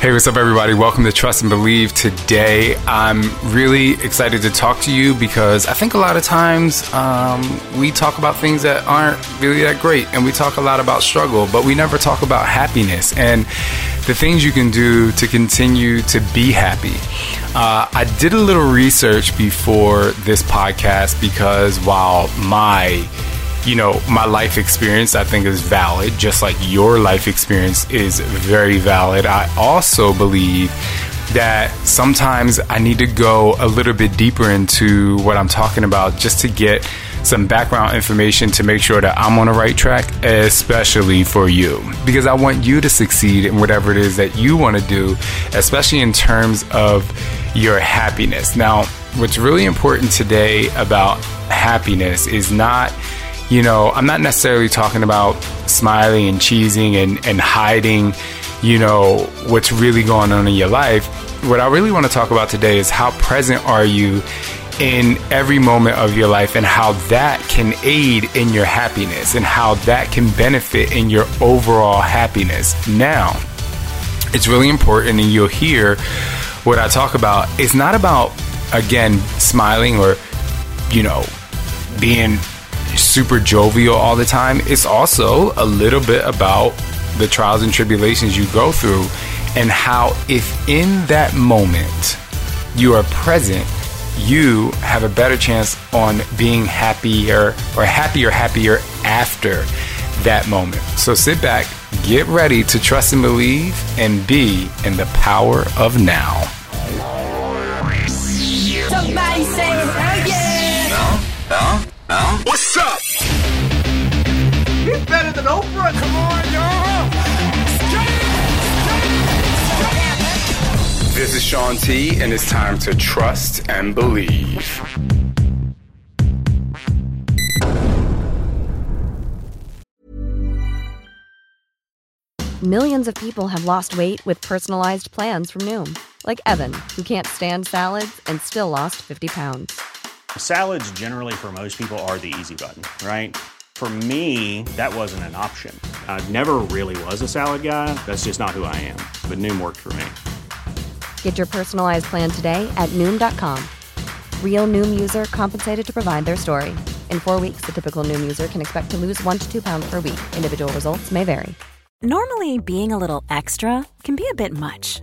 Hey, what's up, everybody? Welcome to Trust and Believe. Today, I'm really excited to talk to you because I think a lot of times um, we talk about things that aren't really that great, and we talk a lot about struggle, but we never talk about happiness and the things you can do to continue to be happy. Uh, I did a little research before this podcast because while my you know, my life experience I think is valid, just like your life experience is very valid. I also believe that sometimes I need to go a little bit deeper into what I'm talking about just to get some background information to make sure that I'm on the right track, especially for you. Because I want you to succeed in whatever it is that you want to do, especially in terms of your happiness. Now, what's really important today about happiness is not you know, I'm not necessarily talking about smiling and cheesing and, and hiding, you know, what's really going on in your life. What I really want to talk about today is how present are you in every moment of your life and how that can aid in your happiness and how that can benefit in your overall happiness. Now, it's really important, and you'll hear what I talk about. It's not about, again, smiling or, you know, being super jovial all the time. It's also a little bit about the trials and tribulations you go through and how, if in that moment you are present, you have a better chance on being happier or happier, happier after that moment. So sit back, get ready to trust and believe, and be in the power of now. No. What's up? He's better than Oprah. Come on, y'all. This is Shaun T, and it's time to trust and believe. Millions of people have lost weight with personalized plans from Noom, like Evan, who can't stand salads and still lost 50 pounds. Salads, generally, for most people, are the easy button, right? For me, that wasn't an option. I never really was a salad guy. That's just not who I am. But Noom worked for me. Get your personalized plan today at Noom.com. Real Noom user compensated to provide their story. In four weeks, the typical Noom user can expect to lose one to two pounds per week. Individual results may vary. Normally, being a little extra can be a bit much.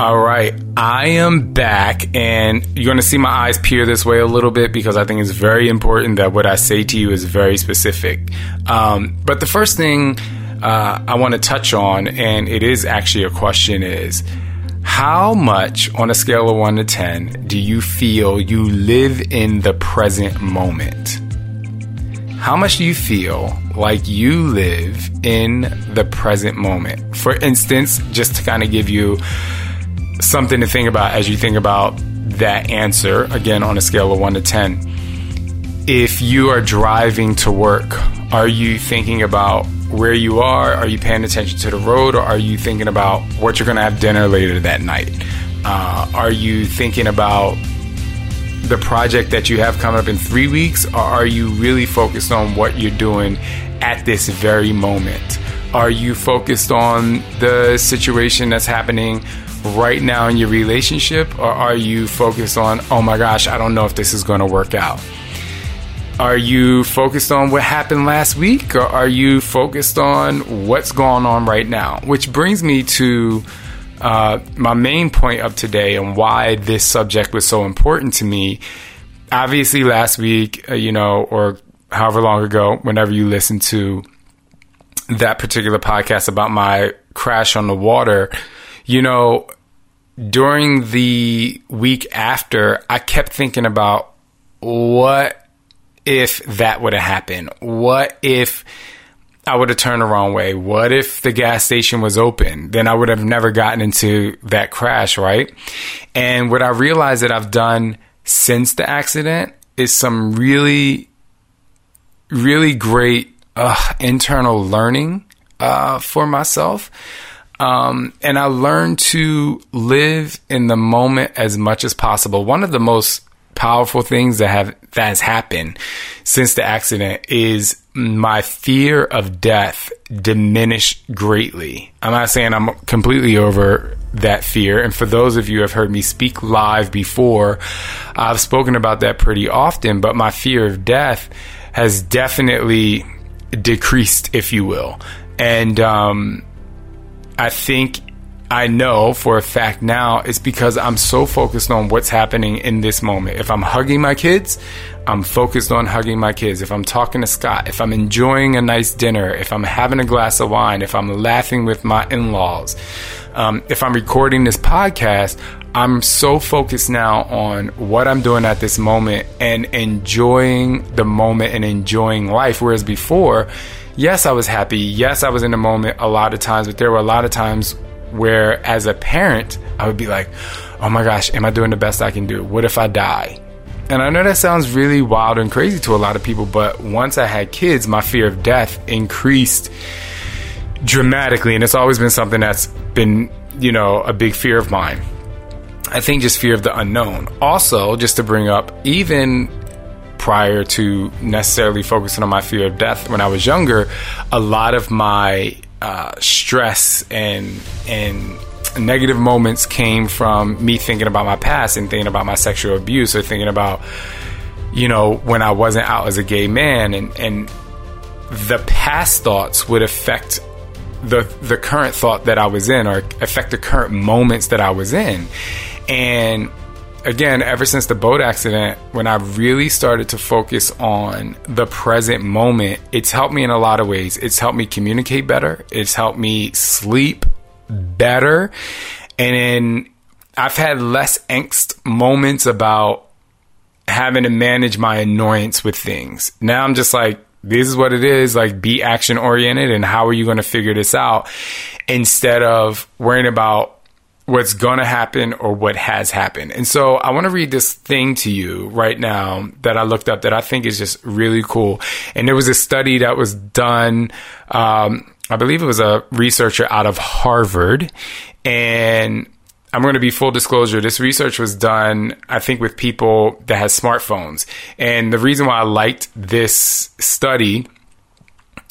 All right, I am back, and you're going to see my eyes peer this way a little bit because I think it's very important that what I say to you is very specific. Um, but the first thing uh, I want to touch on, and it is actually a question, is how much on a scale of 1 to 10 do you feel you live in the present moment? How much do you feel like you live in the present moment? For instance, just to kind of give you something to think about as you think about that answer, again, on a scale of 1 to 10. If you are driving to work, are you thinking about where you are? Are you paying attention to the road? Or are you thinking about what you're going to have dinner later that night? Uh, are you thinking about the project that you have coming up in three weeks? Or are you really focused on what you're doing at this very moment? Are you focused on the situation that's happening right now in your relationship, or are you focused on, oh my gosh, I don't know if this is going to work out? Are you focused on what happened last week, or are you focused on what's going on right now? Which brings me to uh, my main point of today and why this subject was so important to me. Obviously, last week, uh, you know, or however long ago, whenever you listen to that particular podcast about my crash on the water, you know, during the week after, I kept thinking about what if that would have happened? What if I would have turned the wrong way? What if the gas station was open? Then I would have never gotten into that crash, right? And what I realized that I've done since the accident is some really, really great uh, internal learning uh, for myself. Um, and I learned to live in the moment as much as possible. One of the most powerful things that have that has happened since the accident is my fear of death diminished greatly. I'm not saying I'm completely over that fear. And for those of you who have heard me speak live before, I've spoken about that pretty often, but my fear of death has definitely decreased, if you will. And um, I think I know for a fact now it's because I'm so focused on what's happening in this moment. If I'm hugging my kids, I'm focused on hugging my kids. If I'm talking to Scott, if I'm enjoying a nice dinner, if I'm having a glass of wine, if I'm laughing with my in laws, um, if I'm recording this podcast, I'm so focused now on what I'm doing at this moment and enjoying the moment and enjoying life. Whereas before, yes, I was happy. Yes, I was in the moment a lot of times, but there were a lot of times where as a parent, I would be like, oh my gosh, am I doing the best I can do? What if I die? And I know that sounds really wild and crazy to a lot of people, but once I had kids, my fear of death increased dramatically. And it's always been something that's been, you know, a big fear of mine. I think just fear of the unknown. Also, just to bring up, even prior to necessarily focusing on my fear of death when I was younger, a lot of my uh, stress and and negative moments came from me thinking about my past and thinking about my sexual abuse or thinking about you know when I wasn't out as a gay man. And and the past thoughts would affect the the current thought that I was in or affect the current moments that I was in. And again, ever since the boat accident, when I really started to focus on the present moment, it's helped me in a lot of ways. It's helped me communicate better. It's helped me sleep better. And then I've had less angst moments about having to manage my annoyance with things. Now I'm just like, this is what it is. Like, be action oriented, and how are you going to figure this out instead of worrying about what's going to happen or what has happened. And so I want to read this thing to you right now that I looked up that I think is just really cool. And there was a study that was done, um, I believe it was a researcher out of Harvard. And I'm going to be full disclosure. This research was done, I think, with people that has smartphones. And the reason why I liked this study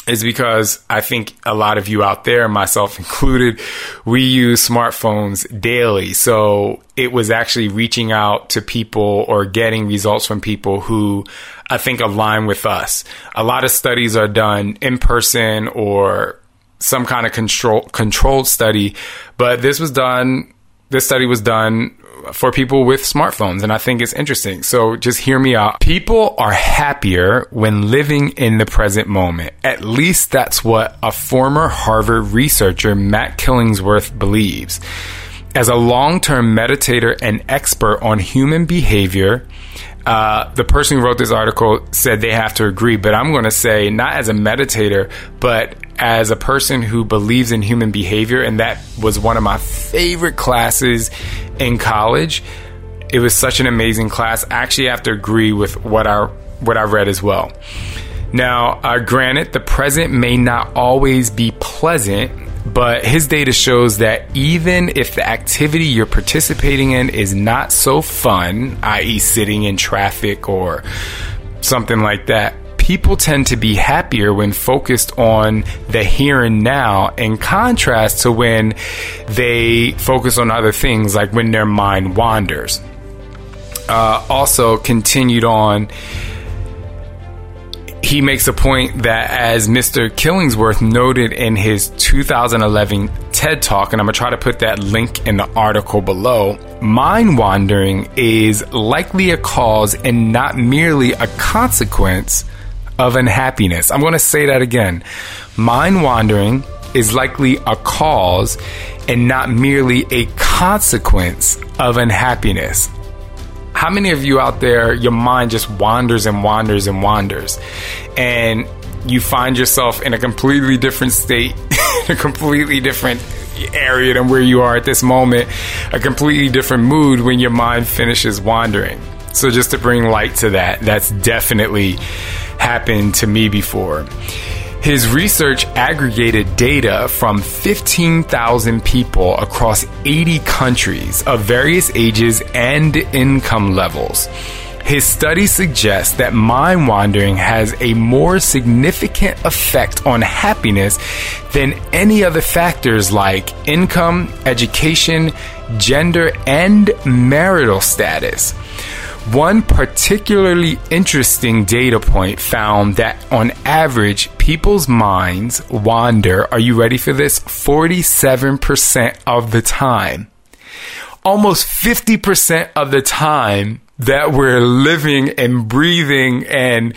is because I think a lot of you out there, myself included, we use smartphones daily. So it was actually reaching out to people or getting results from people who I think align with us. A lot of studies are done in person or some kind of control controlled study, but this was done this study was done for people with smartphones, and I think it's interesting. So just hear me out. People are happier when living in the present moment. At least that's what a former Harvard researcher, Matt Killingsworth, believes. As a long term meditator and expert on human behavior, uh, the person who wrote this article said they have to agree, but I'm going to say, not as a meditator, but as a person who believes in human behavior, and that was one of my favorite classes in college. It was such an amazing class. I actually have to agree with what I what I read as well. Now, uh, granted, the present may not always be pleasant, but his data shows that even if the activity you're participating in is not so fun, i.e., sitting in traffic or something like that, people tend to be happier when focused on the here and now in contrast to when they focus on other things like when their mind wanders. Uh, also continued on he makes a point that as mr killingsworth noted in his 2011 ted talk and i'm going to try to put that link in the article below mind wandering is likely a cause and not merely a consequence of unhappiness. I'm going to say that again. Mind wandering is likely a cause and not merely a consequence of unhappiness. How many of you out there, your mind just wanders and wanders and wanders? And you find yourself in a completely different state, a completely different area than where you are at this moment, a completely different mood when your mind finishes wandering. So, just to bring light to that, that's definitely happened to me before. His research aggregated data from 15,000 people across 80 countries of various ages and income levels. His study suggests that mind wandering has a more significant effect on happiness than any other factors like income, education, gender, and marital status. One particularly interesting data point found that on average, people's minds wander, are you ready for this? 47% of the time. Almost 50% of the time that we're living and breathing and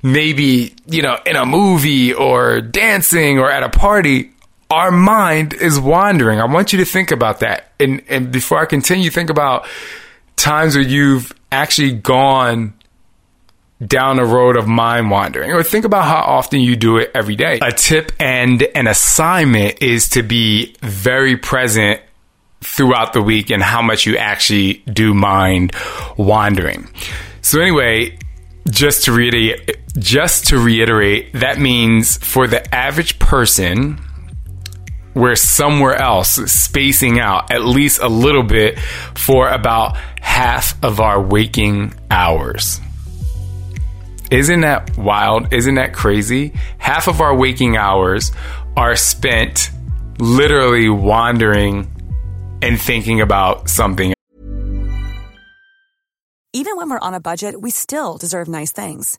maybe, you know, in a movie or dancing or at a party, our mind is wandering. I want you to think about that. And, and before I continue, think about times where you've actually gone down a road of mind wandering or think about how often you do it every day. A tip and an assignment is to be very present throughout the week and how much you actually do mind wandering. So anyway, just to reiterate, just to reiterate, that means for the average person, we're somewhere else, spacing out at least a little bit for about half of our waking hours. Isn't that wild? Isn't that crazy? Half of our waking hours are spent literally wandering and thinking about something. Even when we're on a budget, we still deserve nice things.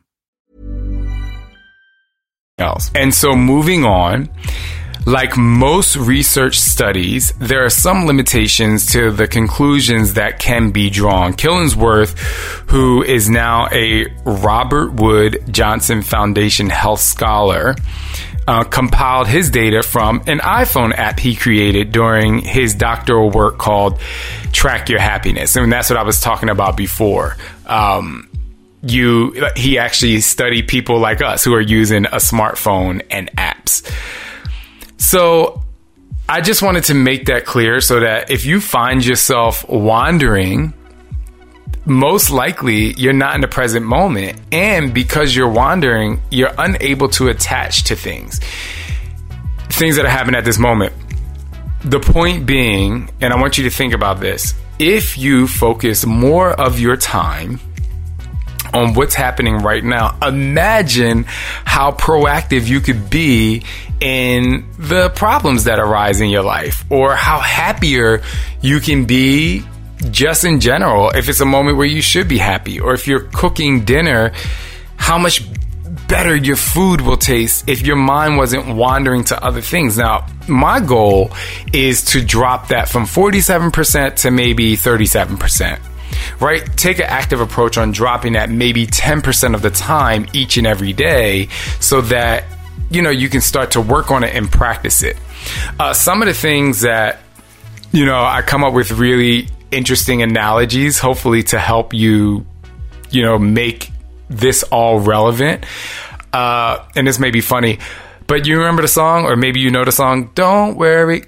Else. And so moving on, like most research studies, there are some limitations to the conclusions that can be drawn. Killingsworth, who is now a Robert Wood Johnson Foundation Health Scholar, uh, compiled his data from an iPhone app he created during his doctoral work called Track Your Happiness. And that's what I was talking about before. Um, you he actually studied people like us who are using a smartphone and apps. So I just wanted to make that clear so that if you find yourself wandering, most likely you're not in the present moment. And because you're wandering, you're unable to attach to things. Things that are happening at this moment. The point being, and I want you to think about this if you focus more of your time on what's happening right now, imagine how proactive you could be in the problems that arise in your life or how happier you can be just in general. If it's a moment where you should be happy or if you're cooking dinner, how much better your food will taste if your mind wasn't wandering to other things. Now, my goal is to drop that from 47% to maybe 37% right? Take an active approach on dropping that maybe 10% of the time each and every day so that, you know, you can start to work on it and practice it. Uh, some of the things that, you know, I come up with really interesting analogies, hopefully to help you, you know, make this all relevant. Uh, and this may be funny, but you remember the song, or maybe you know the song, Don't Worry.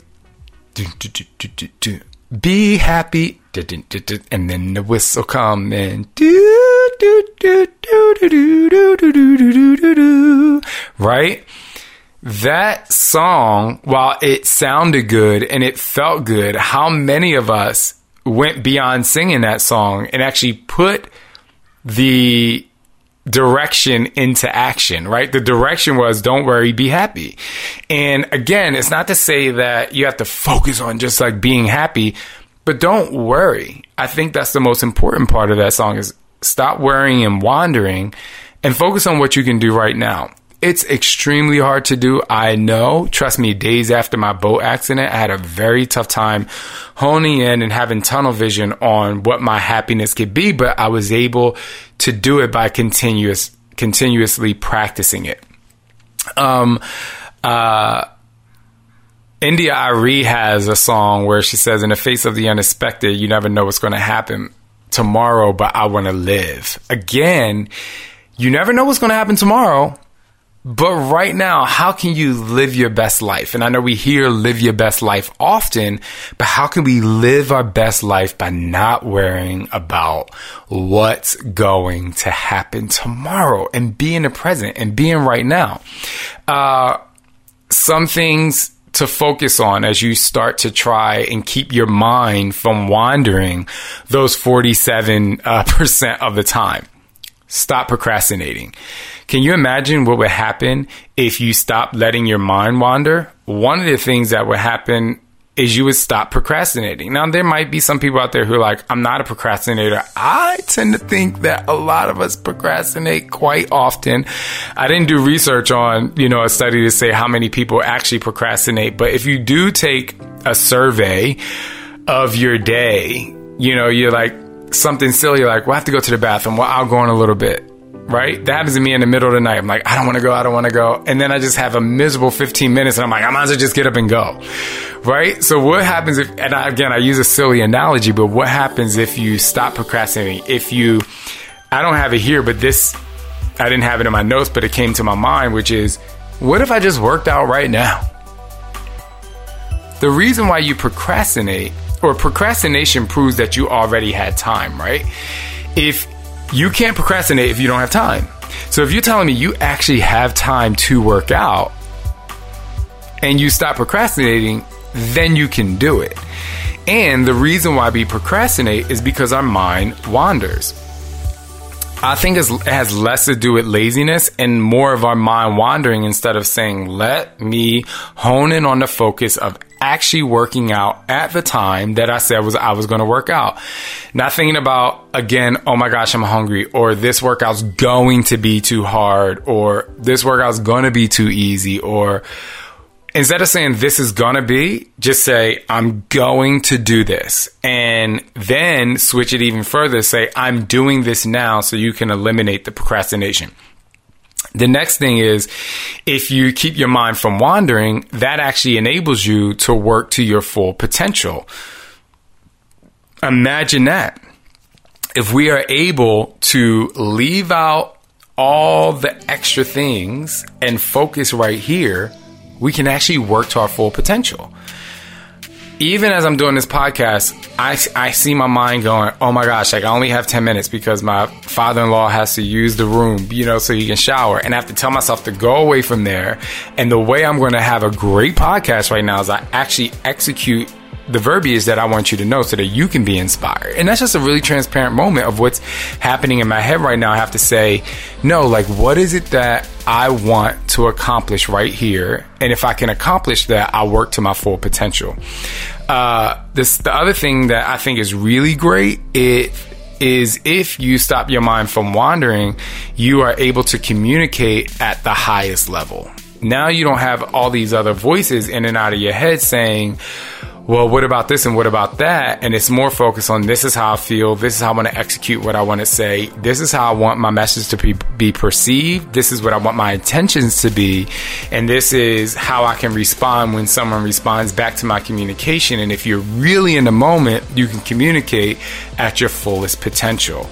Be happy and then the whistle come and Right? That song, while it sounded good and it felt good, how many of us went beyond singing that song and actually put the direction into action, right? The direction was don't worry, be happy. And again, it's not to say that you have to focus on just like being happy, but don't worry. I think that's the most important part of that song is stop worrying and wandering and focus on what you can do right now. It's extremely hard to do. I know. Trust me, days after my boat accident, I had a very tough time honing in and having tunnel vision on what my happiness could be, but I was able to do it by continuous, continuously practicing it. Um, uh, India.Arie has a song where she says, In the face of the unexpected, you never know what's going to happen tomorrow, but I want to live. Again, you never know what's going to happen tomorrow, but right now, how can you live your best life? And I know we hear live your best life often, but how can we live our best life by not worrying about what's going to happen tomorrow and be in the present and being right now? Uh, some things to focus on as you start to try and keep your mind from wandering those 47% uh, of the time. Stop procrastinating. Can you imagine what would happen if you stopped letting your mind wander? One of the things that would happen is you would stop procrastinating. Now, there might be some people out there who are like, I'm not a procrastinator. I tend to think that a lot of us procrastinate quite often. I didn't do research on, you know, a study to say how many people actually procrastinate, but if you do take a survey of your day, you know, you're like, something silly like, well, I have to go to the bathroom. Well, I'll go in a little bit right? That happens to me in the middle of the night. I'm like, I don't want to go, I don't want to go. And then I just have a miserable 15 minutes and I'm like, I might as well just get up and go, right? So what happens if, and I, again, I use a silly analogy, but what happens if you stop procrastinating? If you, I don't have it here, but this, I didn't have it in my notes, but it came to my mind, which is, what if I just worked out right now? The reason why you procrastinate or procrastination proves that you already had time, right? If you can't procrastinate if you don't have time. So if you're telling me you actually have time to work out and you stop procrastinating, then you can do it. And the reason why we procrastinate is because our mind wanders. I think it has less to do with laziness and more of our mind wandering instead of saying, let me hone in on the focus of actually working out at the time that I said was I was going to work out. Not thinking about again, oh my gosh, I'm hungry or this workout's going to be too hard or this workout's going to be too easy or instead of saying this is to be, just say I'm going to do this and then switch it even further say I'm doing this now so you can eliminate the procrastination. The next thing is if you keep your mind from wandering, that actually enables you to work to your full potential. Imagine that. If we are able to leave out all the extra things and focus right here, we can actually work to our full potential even as I'm doing this podcast, I, I see my mind going, oh my gosh, like I only have 10 minutes because my father in law has to use the room, you know, so he can shower. And I have to tell myself to go away from there. And the way I'm going to have a great podcast right now is I actually execute the verbiage that I want you to know so that you can be inspired. And that's just a really transparent moment of what's happening in my head right now. I have to say, no, like, what is it that I want to accomplish right here? And if I can accomplish that, I'll work to my full potential. Uh, this, the other thing that I think is really great, it is if you stop your mind from wandering, you are able to communicate at the highest level. Now you don't have all these other voices in and out of your head saying, well, what about this and what about that? And it's more focused on this is how I feel. This is how I want to execute what I want to say. This is how I want my message to be, be perceived. This is what I want my intentions to be. And this is how I can respond when someone responds back to my communication. And if you're really in the moment, you can communicate at your fullest potential.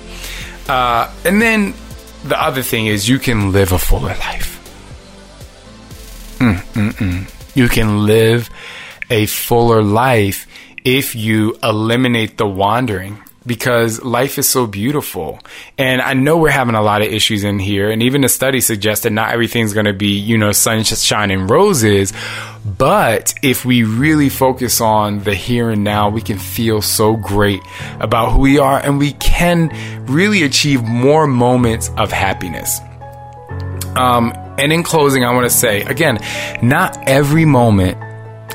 Uh, and then the other thing is you can live a fuller life. Mm-mm-mm. You can live a fuller life if you eliminate the wandering. because life is so beautiful. And I know we're having a lot of issues in here. And even the study suggests that not everything's going to be, you know, sunshine and roses. But if we really focus on the here and now, we can feel so great about who we are and we can really achieve more moments of happiness. Um, and in closing, I want to say again, not every moment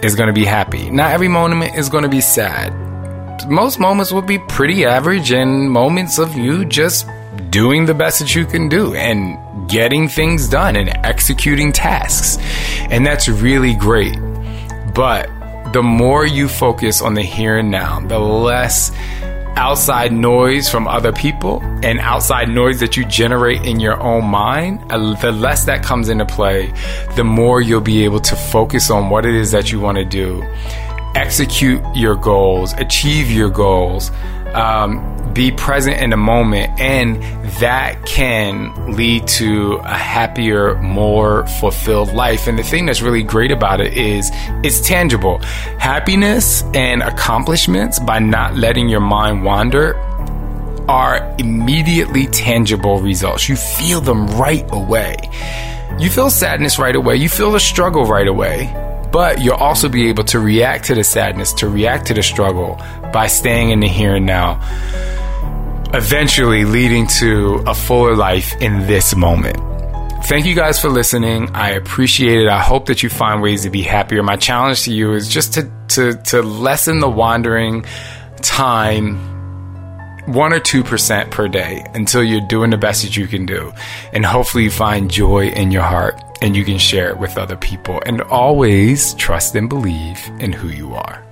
is going to be happy. Not every moment is going to be sad most moments will be pretty average and moments of you just doing the best that you can do and getting things done and executing tasks. And that's really great. But the more you focus on the here and now, the less outside noise from other people and outside noise that you generate in your own mind, uh, the less that comes into play, the more you'll be able to focus on what it is that you want to do. Execute your goals, achieve your goals, um, be present in the moment, and that can lead to a happier, more fulfilled life. And the thing that's really great about it is it's tangible. Happiness and accomplishments by not letting your mind wander are immediately tangible results. You feel them right away. You feel sadness right away. You feel the struggle right away but you'll also be able to react to the sadness, to react to the struggle by staying in the here and now, eventually leading to a fuller life in this moment. Thank you guys for listening. I appreciate it. I hope that you find ways to be happier. My challenge to you is just to to to lessen the wandering time one or two percent per day until you're doing the best that you can do. And hopefully you find joy in your heart and you can share it with other people. And always trust and believe in who you are.